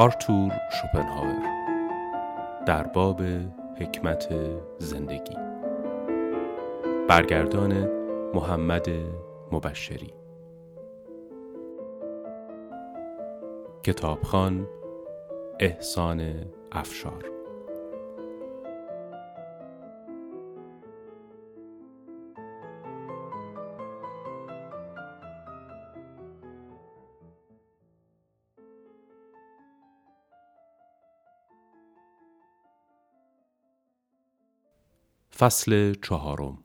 آرتور شوپنهاور در باب حکمت زندگی. برگردان محمد مبشری. کتابخان احسان افشار. فصل چهارم.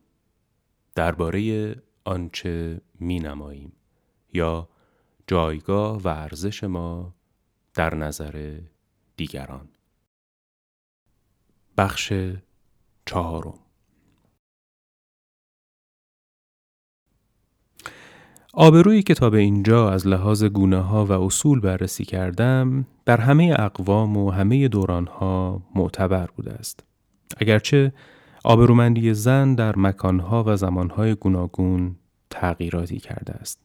درباره آنچه می نماییم یا جایگاه و ارزش ما در نظر دیگران. بخش چهارم. آبرویی که تا به اینجا از لحاظ گونه ها و اصول بررسی کردم در همه اقوام و همه دوران ها معتبر بوده است. اگرچه آبرومندی زن در مکانها و زمانهای گوناگون تغییراتی کرده است.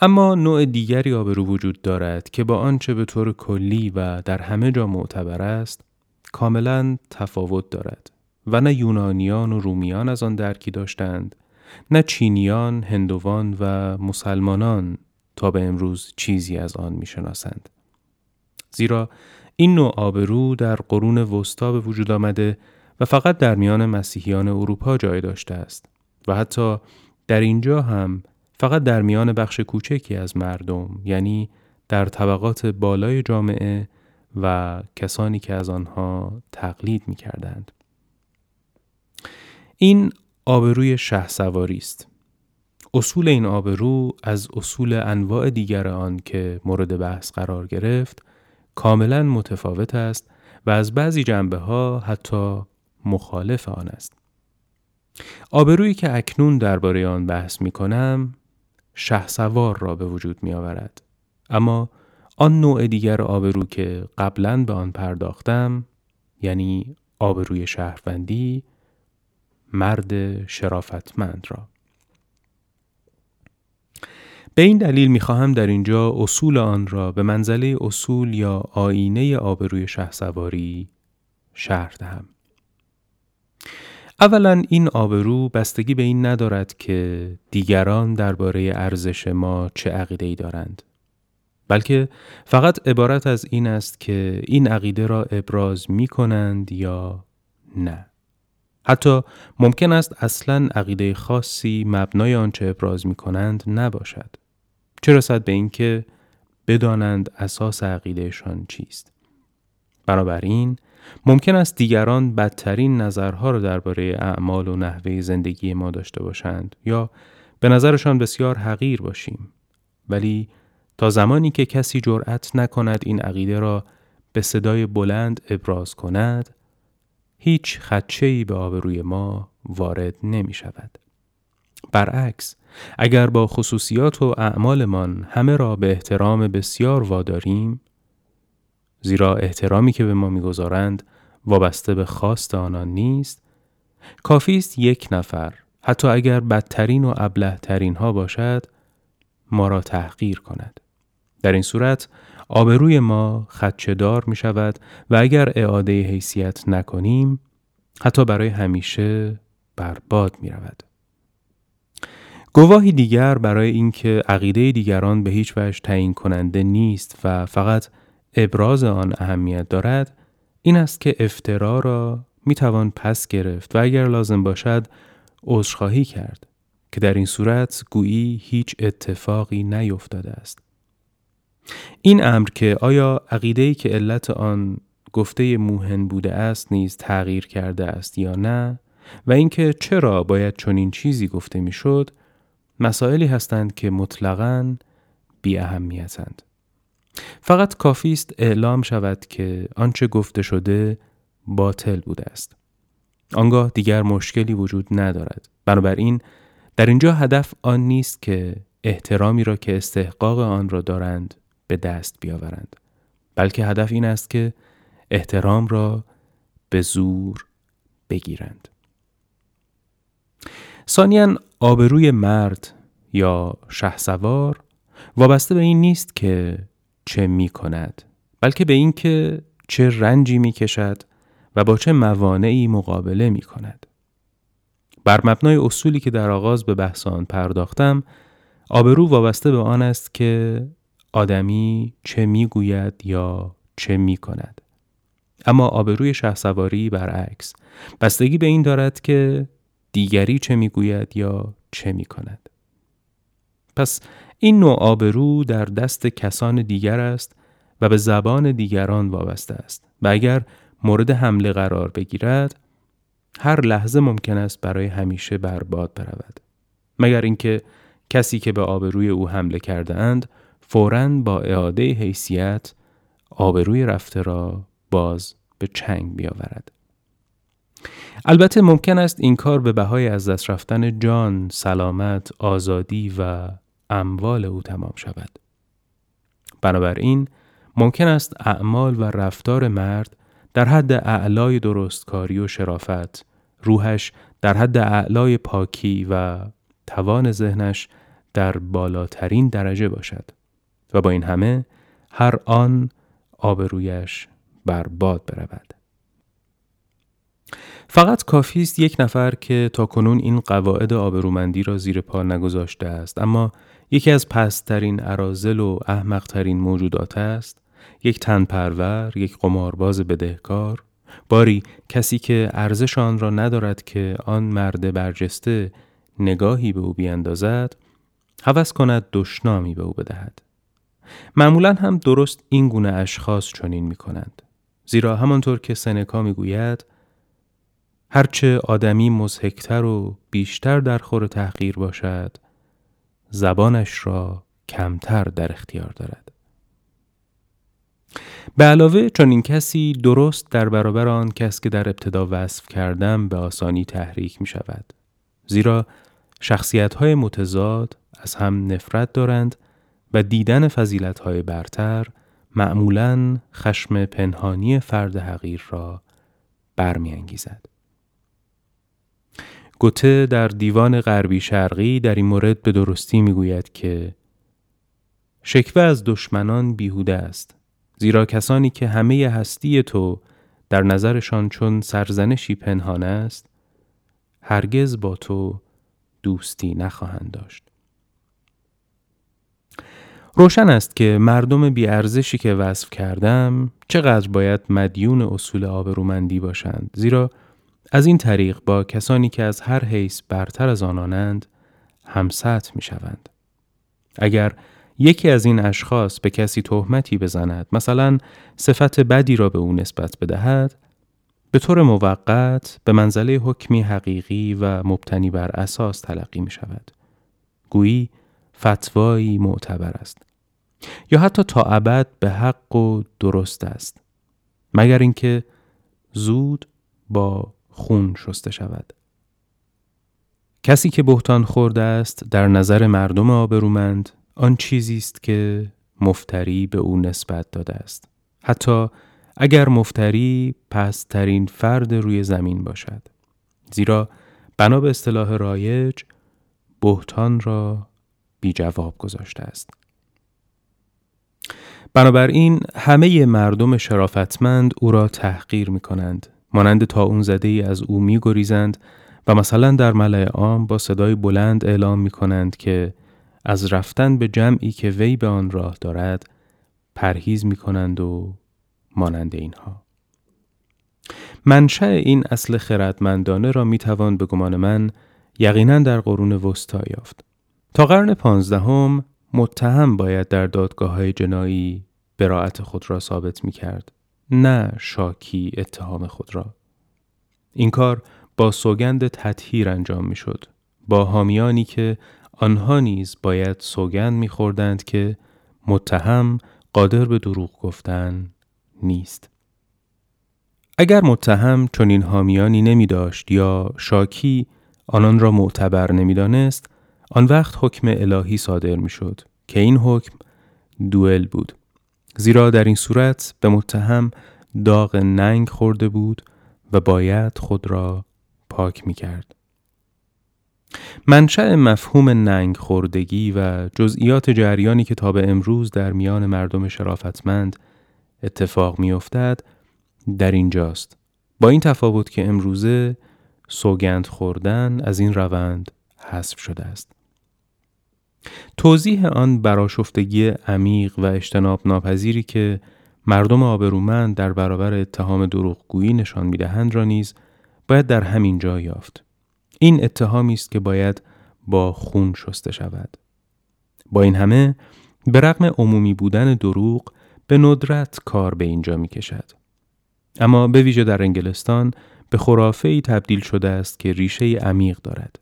اما نوع دیگری آبرو وجود دارد که با آنچه به طور کلی و در همه جا معتبر است کاملا تفاوت دارد و نه یونانیان و رومیان از آن درکی داشتند نه چینیان، هندوان و مسلمانان تا به امروز چیزی از آن می‌شناسند. زیرا این نوع آبرو در قرون وسطا به وجود آمده و فقط در میان مسیحیان اروپا جای داشته است و حتی در اینجا هم فقط در میان بخش کوچکی از مردم یعنی در طبقات بالای جامعه و کسانی که از آنها تقلید می کردند. این آبروی شه سواری است. اصول این آبرو از اصول انواع دیگر آن که مورد بحث قرار گرفت کاملا متفاوت است و از بعضی جنبه ها حتی مخالف آن است. آبرویی که اکنون درباره آن بحث می کنم سوار را به وجود می آورد. اما آن نوع دیگر آبرو که قبلا به آن پرداختم یعنی آبروی شهروندی مرد شرافتمند را به این دلیل می خواهم در اینجا اصول آن را به منزله اصول یا آینه آبروی سواری شهر دهم. اولا این آبرو بستگی به این ندارد که دیگران درباره ارزش ما چه عقیده ای دارند بلکه فقط عبارت از این است که این عقیده را ابراز می کنند یا نه. حتی ممکن است اصلا عقیده خاصی مبنای آنچه ابراز می کنند نباشد چه رسد به اینکه بدانند اساس عقیدهشان چیست. بنابراین ممکن است دیگران بدترین نظرها را درباره اعمال و نحوه زندگی ما داشته باشند یا به نظرشان بسیار حقیر باشیم ولی تا زمانی که کسی جرأت نکند این عقیده را به صدای بلند ابراز کند هیچ خدچه‌ای به آبروی ما وارد نمی شود. برعکس اگر با خصوصیات و اعمالمان همه را به احترام بسیار واداریم زیرا احترامی که به ما می‌گذارند وابسته به خواست آنان نیست کافی است یک نفر حتی اگر بدترین و ابلهترین ها باشد ما را تحقیر کند در این صورت آبروی ما خدچهدار می شود و اگر اعاده حیثیت نکنیم حتی برای همیشه برباد می رود. گواهی دیگر برای اینکه عقیده دیگران به هیچ وجه تعیین کننده نیست و فقط ابراز آن اهمیت دارد این است که افترا را می توان پس گرفت و اگر لازم باشد عذرخواهی کرد که در این صورت گویی هیچ اتفاقی نیفتاده است. این امر که آیا عقیده که علت آن گفته موهن بوده است نیز تغییر کرده است یا نه و اینکه چرا باید چنین چیزی گفته می‌شد مسائلی هستند که مطلقاً بی اهمیتند فقط کافی است اعلام شود که آنچه گفته شده باطل بوده است. آنگاه دیگر مشکلی وجود ندارد. بنابراین در اینجا هدف آن نیست که احترامی را که استحقاق آن را دارند به دست بیاورند. بلکه هدف این است که احترام را به زور بگیرند. ثانیا آبروی مرد یا شهسوار وابسته به این نیست که چه می کند بلکه به اینکه چه رنجی می کشد و با چه موانعی مقابله می کند. بر مبنای اصولی که در آغاز به بحث آن پرداختم آبرو وابسته به آن است که آدمی چه می‌گوید یا چه می کند. اما آبروی شهسواری برعکس بستگی به این دارد که دیگری چه می‌گوید یا چه می کند. پس این نوع آبرو در دست کسان دیگر است و به زبان دیگران وابسته است و اگر مورد حمله قرار بگیرد هر لحظه ممکن است برای همیشه برباد برود. مگر اینکه کسی که به آبروی او حمله کرده اند فوراً با اعاده حیثیت آبروی رفته را باز به چنگ بیاورد. البته ممکن است این کار به بهای از دست رفتن جان، سلامت، آزادی و اموال او تمام شود. بنابراین ممکن است اعمال و رفتار مرد در حد اعلای درستکاری و شرافت، روحش در حد اعلای پاکی و توان ذهنش در بالاترین درجه باشد و با این همه هر آن آبرویش بر باد برود. فقط کافی است یک نفر که تا کنون این قواعد آبرومندی را زیر پا نگذاشته است اما یکی از پسترین عرازل و احمقترین موجودات است. یک تن پرور، یک قمارباز بدهکار. باری کسی که ارزش آن را ندارد که آن مرد برجسته نگاهی به او بیندازد هوس کند دشنامی به او بدهد. معمولا هم درست این گونه اشخاص چنین می کنند زیرا همانطور که سنکا می گوید هرچه آدمی مزهکتر و بیشتر در خور تحقیر باشد زبانش را کمتر در اختیار دارد به علاوه چون این کسی درست در برابر آن کس که در ابتدا وصف کردم به آسانی تحریک می شود زیرا شخصیت های متضاد از هم نفرت دارند و دیدن فضیلت های برتر معمولا خشم پنهانی فرد حقیر را برمیانگیزد. گوته در دیوان غربی شرقی در این مورد به درستی می‌گوید که شکوه از دشمنان بیهوده است زیرا کسانی که همه هستی تو در نظرشان چون سرزنشی پنهان است هرگز با تو دوستی نخواهند داشت. روشن است که مردم بیارزشی که وصف کردم چقدر باید مدیون اصول آبرومندی باشند زیرا از این طریق با کسانی که از هر حیث برتر از آنانند همسط می شوند. اگر یکی از این اشخاص به کسی تهمتی بزند مثلا صفت بدی را به او نسبت بدهد به طور موقت به منزله حکمی حقیقی و مبتنی بر اساس تلقی می شود. گویی فتوایی معتبر است. یا حتی تا ابد به حق و درست است. مگر اینکه زود با خون شسته شود. کسی که بهتان خورده است در نظر مردم آبرومند آن چیزی است که مفتری به او نسبت داده است. حتی اگر مفتری پسترین فرد روی زمین باشد. زیرا بنا به اصطلاح رایج بهتان را بی جواب گذاشته است. بنابراین همه مردم شرافتمند او را تحقیر می کنند. مانند تا اون زده ای از او می گریزند و مثلا در ملع عام با صدای بلند اعلام می کنند که از رفتن به جمعی که وی به آن راه دارد پرهیز می کنند و مانند اینها. منشأ این اصل خردمندانه را می توان به گمان من یقینا در قرون وسطا یافت. تا قرن پانزدهم متهم باید در دادگاه های جنایی براعت خود را ثابت می کرد. نه شاکی اتهام خود را. این کار با سوگند تطهیر انجام می شد. با حامیانی که آنها نیز باید سوگند میخوردند که متهم قادر به دروغ گفتن نیست. اگر متهم چون این حامیانی نمی داشت یا شاکی آنان را معتبر نمی‌دانست آن وقت حکم الهی صادر می شد که این حکم دوئل بود زیرا در این صورت به متهم داغ ننگ خورده بود و باید خود را پاک می کرد. منشأ مفهوم ننگ خوردگی و جزئیات جریانی که تا به امروز در میان مردم شرافتمند اتفاق میافتد در اینجاست با این تفاوت که امروزه سوگند خوردن از این روند حذف شده است توضیح آن براشفتگی عمیق و اجتناب ناپذیری که مردم آبرومند در برابر اتهام دروغگویی نشان می‌دهند را نیز باید در همین جا یافت این اتهامی است که باید با خون شسته شود با این همه به رغم عمومی بودن دروغ به ندرت کار به اینجا می کشد. اما به ویژه در انگلستان به خرافه ای تبدیل شده است که ریشه عمیق دارد.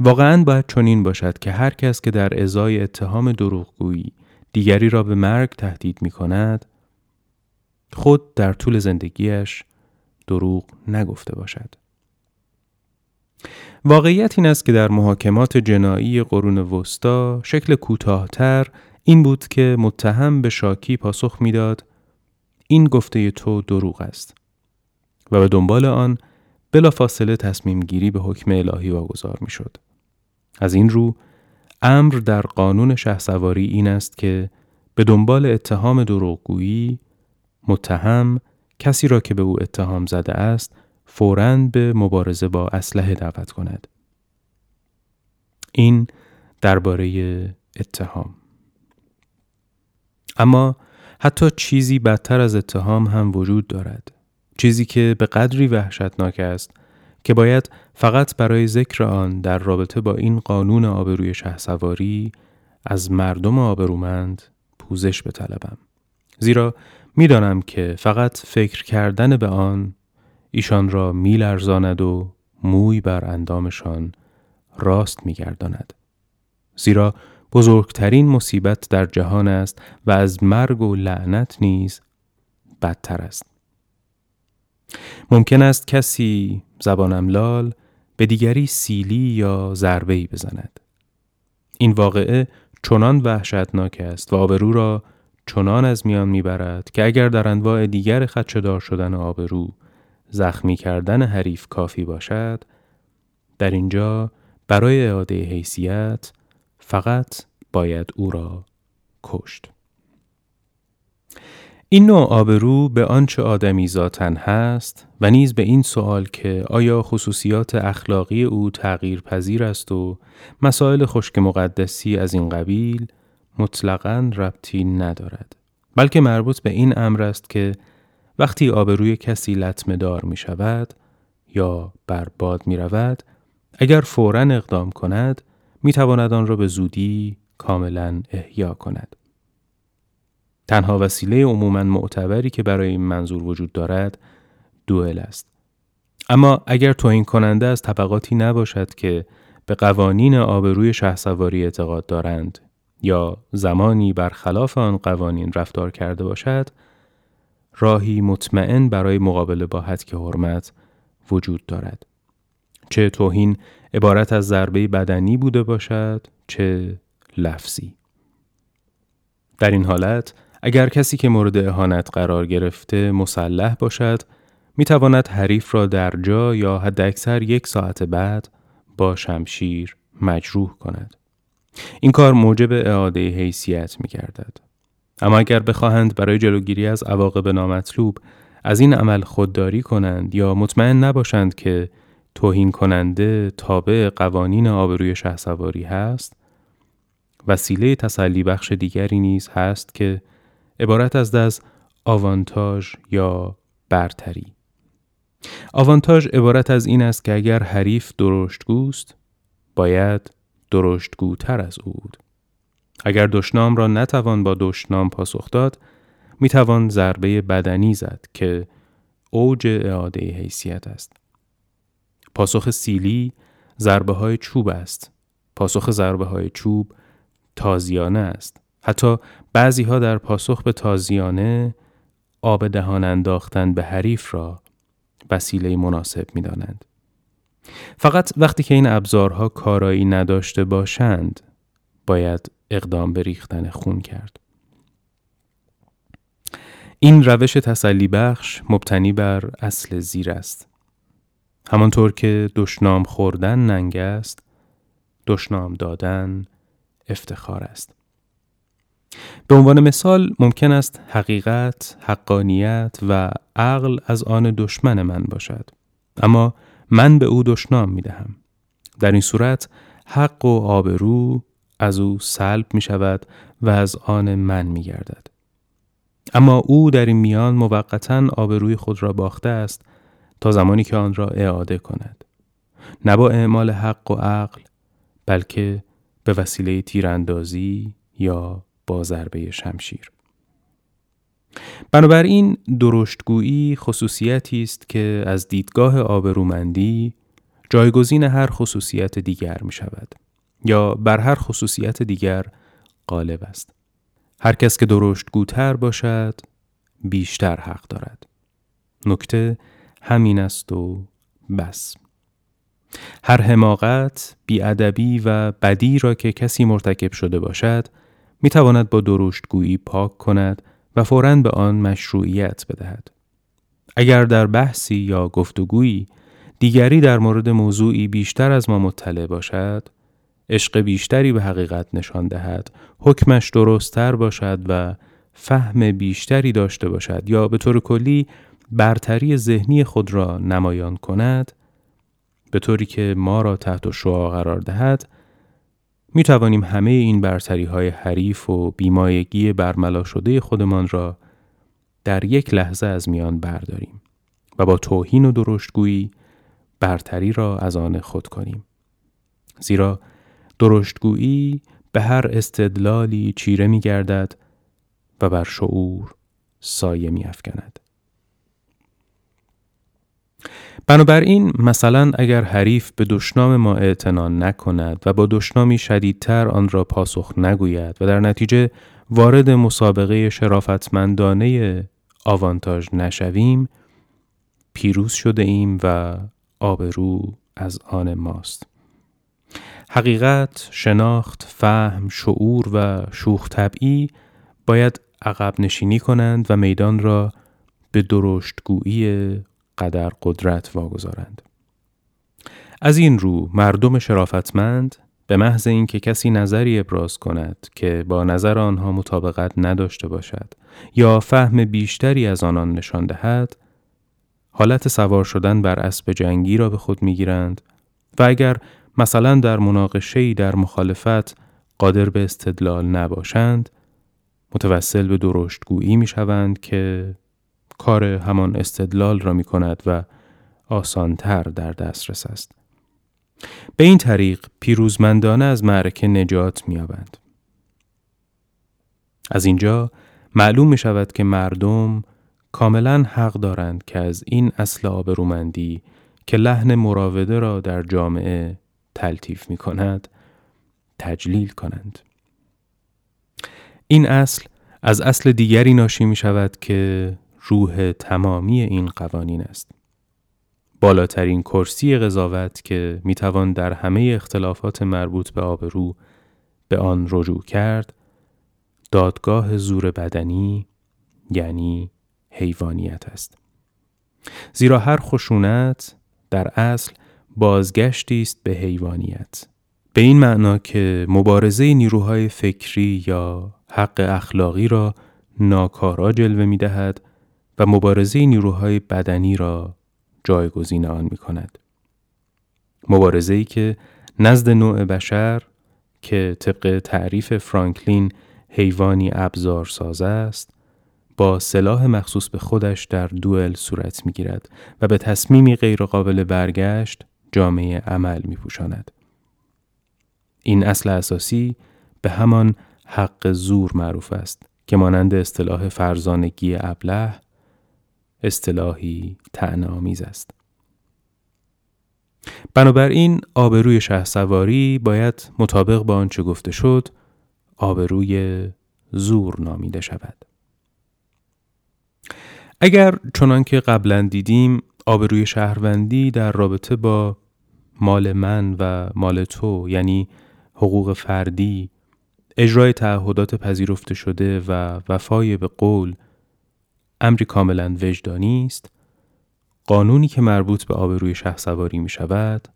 واقعا باید چنین باشد که هر کس که در ازای اتهام دروغگویی دیگری را به مرگ تهدید می کند خود در طول زندگیش دروغ نگفته باشد. واقعیت این است که در محاکمات جنایی قرون وسطا شکل کوتاهتر این بود که متهم به شاکی پاسخ می‌داد این گفته تو دروغ است و به دنبال آن بلافاصله تصمیم گیری به حکم الهی واگذار می شد. از این رو امر در قانون شهسواری این است که به دنبال اتهام دروغگویی متهم کسی را که به او اتهام زده است فوراً به مبارزه با اسلحه دعوت کند. این درباره اتهام اما حتی چیزی بدتر از اتهام هم وجود دارد. چیزی که به قدری وحشتناک است که باید فقط برای ذکر آن در رابطه با این قانون آبروی سواری از مردم آبرومند پوزش بطلبم. زیرا می‌دانم که فقط فکر کردن به آن ایشان را میلرزاند و موی بر اندامشان راست میگرداند. زیرا بزرگترین مصیبت در جهان است و از مرگ و لعنت نیز بدتر است. ممکن است کسی زبانم لال به دیگری سیلی یا ضربه‌ای بزند. این واقعه چنان وحشتناک است و آبرو را چنان از میان می‌برد که اگر در انواع دیگر خدشدار شدن آبرو زخمی کردن حریف کافی باشد در اینجا برای اعاده حیثیت فقط باید او را کشت. این نوع آبرو به آنچه آدمی ذاتن هست و نیز به این سوال که آیا خصوصیات اخلاقی او تغییر پذیر است و مسائل خشک مقدسی از این قبیل مطلقا ربطی ندارد بلکه مربوط به این امر است که وقتی آبروی کسی لطمه دار می شود یا برباد می رود اگر فورا اقدام کند می تواند آن را به زودی کاملا احیا کند. تنها وسیله عموما معتبری که برای این منظور وجود دارد دوئل است. اما اگر توهین کننده از طبقاتی نباشد که به قوانین آبروی شهسواری اعتقاد دارند یا زمانی برخلاف آن قوانین رفتار کرده باشد راهی مطمئن برای مقابله با حد حرمت وجود دارد چه توهین عبارت از ضربه بدنی بوده باشد چه لفظی در این حالت اگر کسی که مورد اهانت قرار گرفته مسلح باشد می تواند حریف را در جا یا حداکثر یک ساعت بعد با شمشیر مجروح کند. این کار موجب اعاده حیثیت می گردد. اما اگر بخواهند برای جلوگیری از عواقب نامطلوب از این عمل خودداری کنند یا مطمئن نباشند که توهین کننده تابع قوانین آبروی شهسواری هست وسیله تسلی بخش دیگری نیز هست که عبارت است از آوانتاژ یا برتری. آوانتاژ عبارت از این است که اگر حریف درشتگوست باید درشتگوتر از او بود. اگر دشنام را نتوان با دشنام پاسخ داد می توان ضربه بدنی زد که اوج اعاده حیثیت است. پاسخ سیلی ضربه های چوب است. پاسخ ضربه های چوب تازیانه است. حتی بعضی ها در پاسخ به تازیانه آب دهان انداختن به حریف را وسیله مناسب می دانند. فقط وقتی که این ابزارها کارایی نداشته باشند باید اقدام به ریختن خون کرد. این روش تسلی بخش مبتنی بر اصل زیر است. همانطور که دشنام خوردن ننگ است دشنام دادن افتخار است به عنوان مثال ممکن است حقیقت، حقانیت و عقل از آن دشمن من باشد اما من به او دشنام می دهم در این صورت حق و آبرو از او سلب می شود و از آن من می گردد. اما او در این میان موقتا آبروی خود را باخته است تا زمانی که آن را اعاده کند. نه با اعمال حق و عقل بلکه به وسیله تیراندازی یا با ضربه شمشیر. بنابراین درشتگویی خصوصیتی است که از دیدگاه آبرومندی جایگزین هر خصوصیت دیگر می شود یا بر هر خصوصیت دیگر غالب است. هر کس که درشتگوتر باشد بیشتر حق دارد. نکته همین است و بس. هر حماقت، بیادبی و بدی را که کسی مرتکب شده باشد می تواند با درشتگویی پاک کند و فوراً به آن مشروعیت بدهد. اگر در بحثی یا گفتگویی دیگری در مورد موضوعی بیشتر از ما مطلع باشد، عشق بیشتری به حقیقت نشان دهد، حکمش درستتر باشد و فهم بیشتری داشته باشد یا به طور کلی برتری ذهنی خود را نمایان کند، به طوری که ما را تحت شعا قرار دهد، می توانیم همه این برتری های حریف و بیمایگی برملا شده خودمان را در یک لحظه از میان برداریم و با توهین و درشتگویی برتری را از آن خود کنیم. زیرا درشتگویی به هر استدلالی چیره می گردد و بر شعور سایه می افکند. بنابراین مثلا اگر حریف به دشنام ما اعتنا نکند و با دشنامی شدیدتر آن را پاسخ نگوید و در نتیجه وارد مسابقه شرافتمندانه آوانتاژ نشویم پیروز شده ایم و آبرو از آن ماست. حقیقت، شناخت، فهم، شعور و شوخ طبعی باید عقب نشینی کنند و میدان را به درشتگویی قدر قدرت واگذارند. از این رو مردم شرافتمند به محض اینکه کسی نظری ابراز کند که با نظر آنها مطابقت نداشته باشد یا فهم بیشتری از آنان نشان دهد حالت سوار شدن بر اسب جنگی را به خود می‌گیرند و اگر مثلا در مناقشه در مخالفت قادر به استدلال نباشند متوسل به درشتگویی می شوند که کار همان استدلال را می کند و آسانتر در دسترس است. به این طریق پیروزمندانه از معرکه نجات می‌یابند. از اینجا معلوم می شود که مردم کاملا حق دارند که از این اصل آبرومندی که لحن مراوده را در جامعه تلطیف می کند تجلیل کنند. این اصل از اصل دیگری ناشی می شود که روح تمامی این قوانین است. بالاترین کرسی قضاوت که می‌توان در همه اختلافات مربوط به آبرو به آن رجوع کرد دادگاه زور بدنی یعنی حیوانیت است زیرا هر خشونت در اصل بازگشتی است به حیوانیت به این معنا که مبارزه نیروهای فکری یا حق اخلاقی را ناکارا جلوه می دهد و مبارزه نیروهای بدنی را جایگزین آن می کند. مبارزه ای که نزد نوع بشر که طبق تعریف فرانکلین حیوانی ابزار سازه است با سلاح مخصوص به خودش در دوئل صورت می گیرد و به تصمیمی غیرقابل برگشت جامعه عمل می پوشاند. این اصل اساسی به همان حق زور معروف است که مانند اصطلاح فرزانگی ابله اصطلاحی تعنامیز است. بنابراین آبروی شه سواری باید مطابق با آنچه گفته شد آبروی زور نامیده شود. اگر چنان که قبلا دیدیم آبروی شهروندی در رابطه با مال من و مال تو یعنی حقوق فردی اجرای تعهدات پذیرفته شده و وفای به قول امری کاملا وجدانی است. قانونی که مربوط به آبروی سواری می شود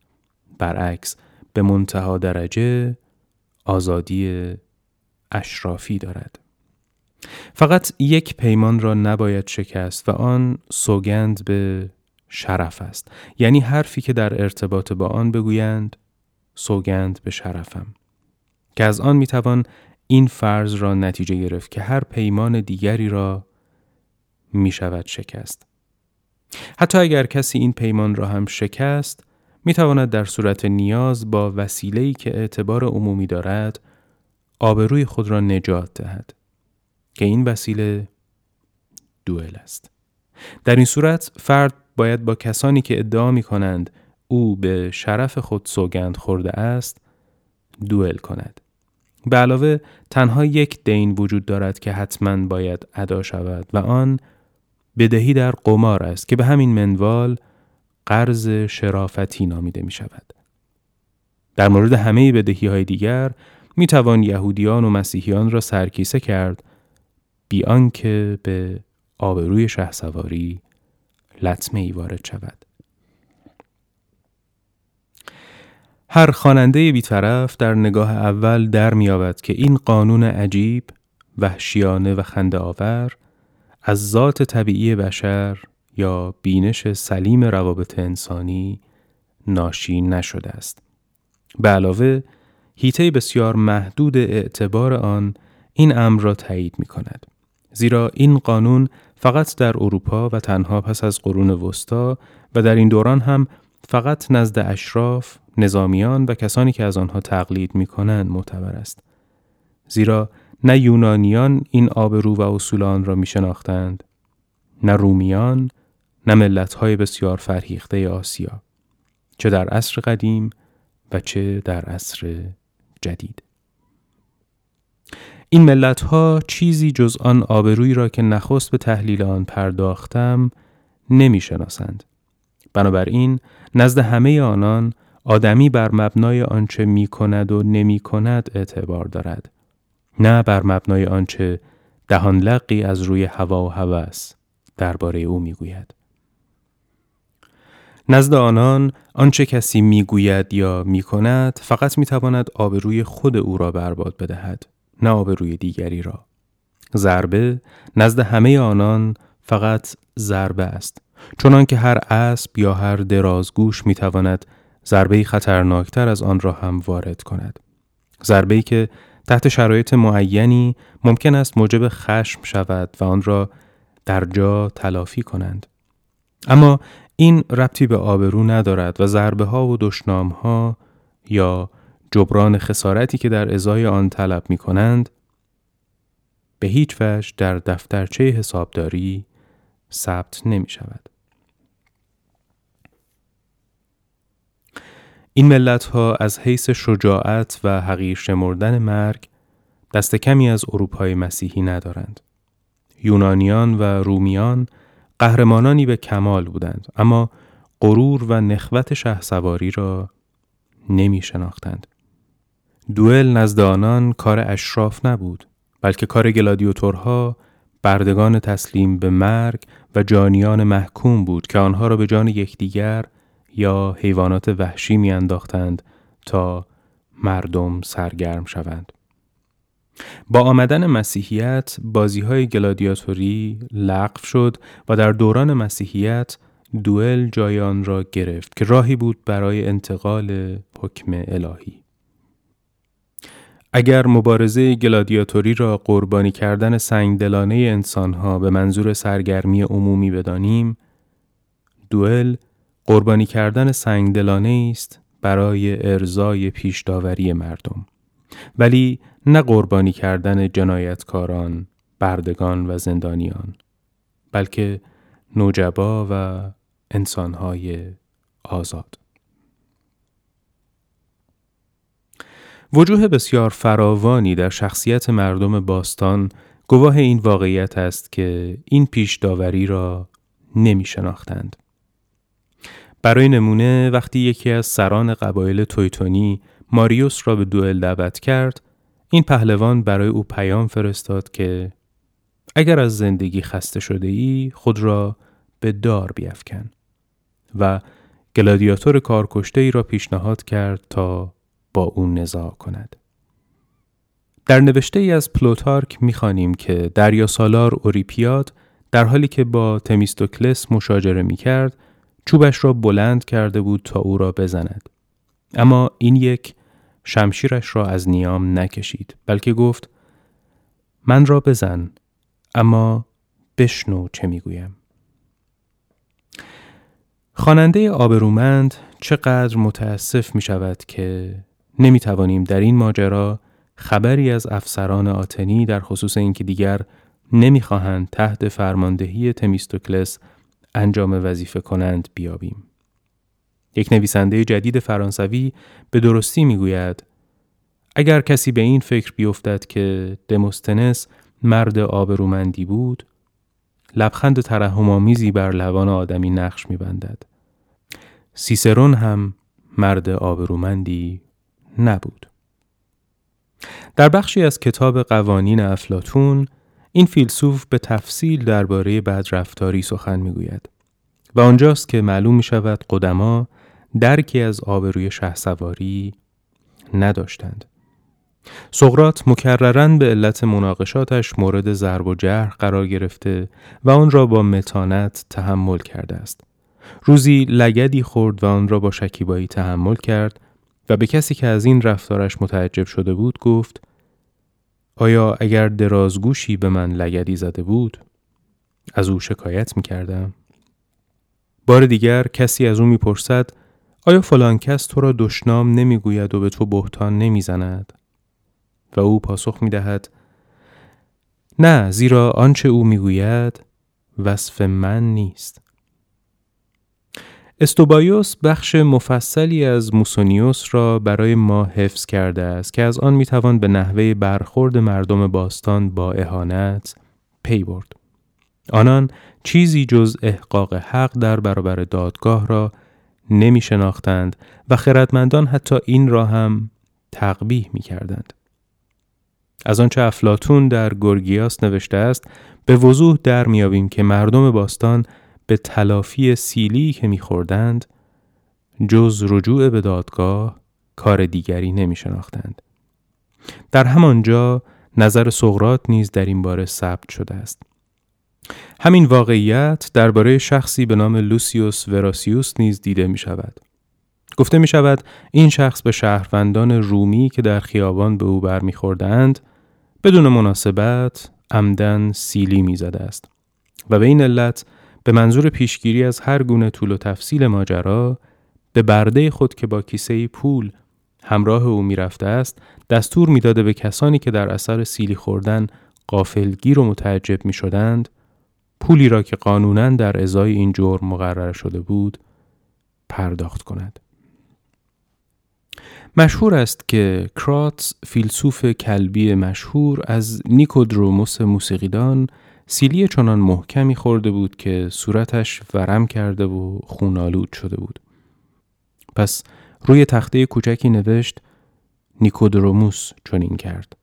برعکس به منتها درجه آزادی اشرافی دارد. فقط یک پیمان را نباید شکست و آن سوگند به شرف است. یعنی حرفی که در ارتباط با آن بگویند سوگند به شرفم. که از آن می‌توان این فرض را نتیجه گرفت که هر پیمان دیگری را می شود شکست. حتی اگر کسی این پیمان را هم شکست می تواند در صورت نیاز با وسیله‌ای که اعتبار عمومی دارد آبروی خود را نجات دهد که این وسیله دوئل است. در این صورت فرد باید با کسانی که ادعا می کنند او به شرف خود سوگند خورده است دوئل کند. به علاوه تنها یک دین وجود دارد که حتما باید ادا شود و آن بدهی در قمار است که به همین منوال قرض شرافتی نامیده می شود. در مورد همه بدهی های دیگر می توان یهودیان و مسیحیان را سرکیسه کرد بیان که به آبروی شهسواری لطمه ای وارد شود. هر خواننده بیطرف در نگاه اول در میابد که این قانون عجیب، وحشیانه و خنده آور از ذات طبیعی بشر یا بینش سلیم روابط انسانی ناشی نشده است. به علاوه هیته بسیار محدود اعتبار آن این امر را تایید می کند. زیرا این قانون فقط در اروپا و تنها پس از قرون وسطا و در این دوران هم فقط نزد اشراف، نظامیان و کسانی که از آنها تقلید می کنند معتبر است. زیرا نه یونانیان این آبرو و اصول آن را می شناختند، نه رومیان، نه ملتهای بسیار فرهیخته آسیا، چه در عصر قدیم و چه در عصر جدید. این ملت ها چیزی جز آن آبرویی را که نخست به تحلیل آن پرداختم نمی شناسند. بنابراین نزد همه آنان آدمی بر مبنای آنچه می کند و نمی کند اعتبار دارد. نه بر مبنای آنچه دهان لقی از روی هوا و هوس درباره او می‌گوید. نزد آنان آنچه کسی می‌گوید یا می‌کند فقط می‌تواند آبروی خود او را برباد بدهد نه آبروی دیگری را ضربه نزد همه آنان فقط ضربه است چونان که هر اسب یا هر درازگوش می‌تواند ضربه خطرناکتر از آن را هم وارد کند ضربه که تحت شرایط معینی ممکن است موجب خشم شود و آن را در جا تلافی کنند اما این ربطی به آبرو ندارد و ضربه ها و دشنام ها یا جبران خسارتی که در ازای آن طلب می کنند به هیچ وجه در دفترچه حسابداری ثبت نمی شود. این ملت ها از حیث شجاعت و حقیر شمردن مرگ دست کمی از اروپای مسیحی ندارند. یونانیان و رومیان قهرمانانی به کمال بودند اما غرور و نخوت شهسواری را نمی شناختند. دوئل نزد آنان کار اشراف نبود بلکه کار گلادیوتورها بردگان تسلیم به مرگ و جانیان محکوم بود که آنها را به جان یکدیگر یا حیوانات وحشی میانداختند تا مردم سرگرم شوند. با آمدن مسیحیت بازی های گلادیاتوری لغو شد و در دوران مسیحیت دوئل جای آن را گرفت که راهی بود برای انتقال حکم الهی. اگر مبارزه گلادیاتوری را قربانی کردن سنگدلانه انسانها به منظور سرگرمی عمومی بدانیم، دوئل قربانی کردن سنگدلانه است برای ارزای پیشداوری مردم ولی نه قربانی کردن جنایتکاران، بردگان و زندانیان بلکه نوجبا و انسانهای آزاد وجوه بسیار فراوانی در شخصیت مردم باستان گواه این واقعیت است که این پیش داوری را نمی شناختند. برای نمونه وقتی یکی از سران قبایل تویتونی ماریوس را به دوئل دعوت کرد این پهلوان برای او پیام فرستاد که اگر از زندگی خسته شده ای خود را به دار بیافکن و گلادیاتور کارکشته ای را پیشنهاد کرد تا با او نزاع کند. در نوشته ای از پلوتارک می‌خوانیم که دریا سالار اوریپیاد در حالی که با تمیستوکلس مشاجره می کرد چوبش را بلند کرده بود تا او را بزند. اما این یک شمشیرش را از نیام نکشید بلکه گفت من را بزن اما بشنو چه می‌گویم. خواننده آبرومند چقدر متاسف می شود که نمی توانیم در این ماجرا خبری از افسران آتنی در خصوص اینکه دیگر نمی‌خواهند تحت فرماندهی تمیستوکلس انجام وظیفه کنند بیابیم. یک نویسنده جدید فرانسوی به درستی می‌گوید اگر کسی به این فکر بیفتد که دموستنس مرد آبرومندی بود لبخند ترحم‌آمیزی بر لبان آدمی نقش میبندد سیسرون هم مرد آبرومندی نبود در بخشی از کتاب قوانین افلاتون این فیلسوف به تفصیل درباره بدرفتاری سخن می‌گوید و آنجاست که معلوم می شود قدما درکی از آبروی شهسواری نداشتند. سقرات مکررن به علت مناقشاتش مورد ضرب و جرح قرار گرفته و آن را با متانت تحمل کرده است. روزی لگدی خورد و آن را با شکیبایی تحمل کرد و به کسی که از این رفتارش متعجب شده بود گفت آیا اگر درازگوشی به من لگدی زده بود از او شکایت می کردم؟ بار دیگر کسی از او می‌پرسد آیا فلان کس تو را دشنام نمی‌گوید و به تو بهتان نمی‌زند و او پاسخ می دهد نه زیرا آنچه او می‌گوید وصف من نیست استوبایوس بخش مفصلی از موسونیوس را برای ما حفظ کرده است که از آن می‌توان به نحوه برخورد مردم باستان با اهانت پی برد. آنان چیزی جز احقاق حق در برابر دادگاه را نمی شناختند و خردمندان حتی این را هم تقبیح می کردند. از آنچه افلاتون در گرگیاس نوشته است به وضوح در میابیم که مردم باستان به تلافی سیلی که میخوردند جز رجوع به دادگاه کار دیگری نمی شناختند. در همانجا نظر سقرات نیز در این باره ثبت شده است. همین واقعیت درباره شخصی به نام لوسیوس وراسیوس نیز دیده می شود. گفته می شود این شخص به شهروندان رومی که در خیابان به او برمیخوردند بدون مناسبت عمدن سیلی می‌زده است و به این علت به منظور پیشگیری از هر گونه طول و تفصیل ماجرا به برده خود که با کیسه پول همراه او می‌رفته است دستور می‌داده به کسانی که در اثر سیلی خوردن قافلگیر و متعجب می شدند پولی را که قانونا در ازای این جرم مقرر شده بود پرداخت کند. مشهور است که کراتس فیلسوف کلبی مشهور از نیکودروموس موسیقیدان سیلی چنان محکمی خورده بود که صورتش ورم کرده و خونالود شده بود. پس روی تخته کوچکی نوشت نیکودروموس چنین کرد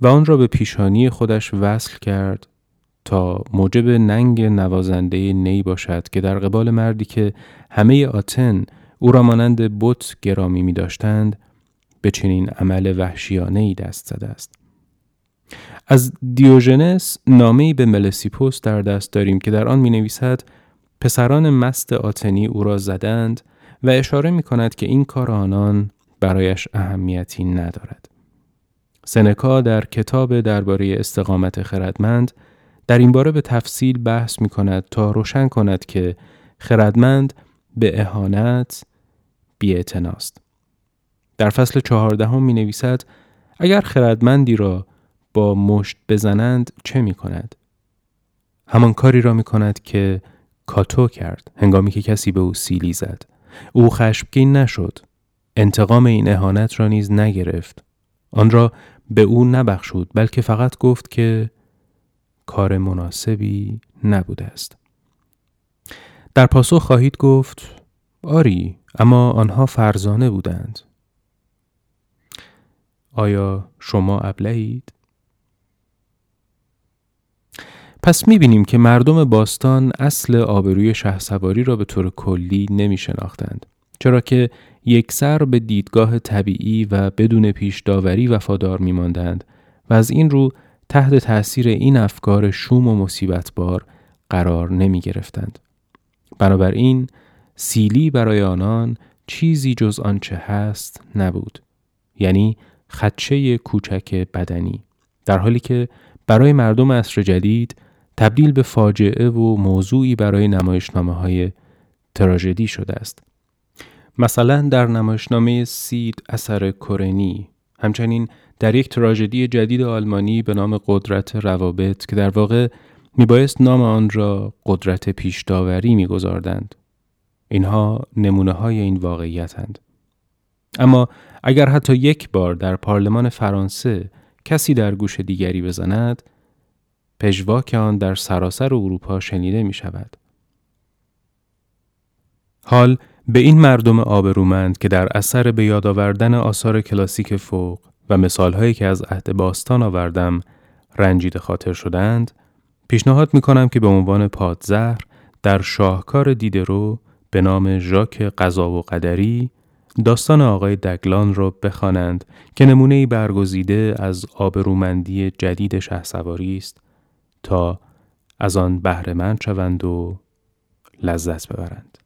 و آن را به پیشانی خودش وصل کرد تا موجب ننگ نوازنده نی باشد که در قبال مردی که همه آتن او را مانند بت گرامی می داشتند به چنین عمل وحشیانه ای دست زده است. از دیوژنس نامه به ملسیپوس در دست داریم که در آن می نویسد پسران مست آتنی او را زدند و اشاره می کند که این کار آنان برایش اهمیتی ندارد. سنکا در کتاب درباره استقامت خردمند در این باره به تفصیل بحث می کند تا روشن کند که خردمند به اهانت بیعتناست. در فصل چهاردهم می نویسد اگر خردمندی را با مشت بزنند چه می کند؟ همان کاری را می کند که کاتو کرد هنگامی که کسی به او سیلی زد. او خشمگین نشد. انتقام این اهانت را نیز نگرفت. آن را به او نبخشود بلکه فقط گفت که کار مناسبی نبوده است. در پاسخ خواهید گفت آری اما آنها فرزانه بودند. آیا شما ابلهید؟ پس می‌بینیم که مردم باستان اصل آبروی شهسواری را به طور کلی نمی شناختند. چرا که یک سر به دیدگاه طبیعی و بدون پیش داوری وفادار می ماندند و از این رو تحت تأثیر این افکار شوم و مصیبتبار قرار نمی گرفتند. بنابراین سیلی برای آنان چیزی جز آنچه هست نبود. یعنی خدشه کوچک بدنی. در حالی که برای مردم عصر جدید تبدیل به فاجعه و موضوعی برای نمایشنامه های تراژدی شده است. مثلا در نمایشنامه سید اثر کورنی همچنین در یک تراژدی جدید آلمانی به نام قدرت روابط که در واقع میبایست نام آن را قدرت پیشداوری میگذاردند اینها نمونه های این واقعیتند اما اگر حتی یک بار در پارلمان فرانسه کسی در گوش دیگری بزند پژواک آن در سراسر اروپا شنیده می شود. حال به این مردم آبرومند که در اثر به یاد آوردن آثار کلاسیک فوق و مثالهایی که از عهد باستان آوردم رنجید خاطر شدند پیشنهاد می کنم که به عنوان پادزهر در شاهکار دیدرو به نام ژاک قضا و قدری داستان آقای دگلان را بخوانند که نمونه برگزیده از آبرومندی جدید شهسواری است تا از آن بهره مند شوند و لذت ببرند.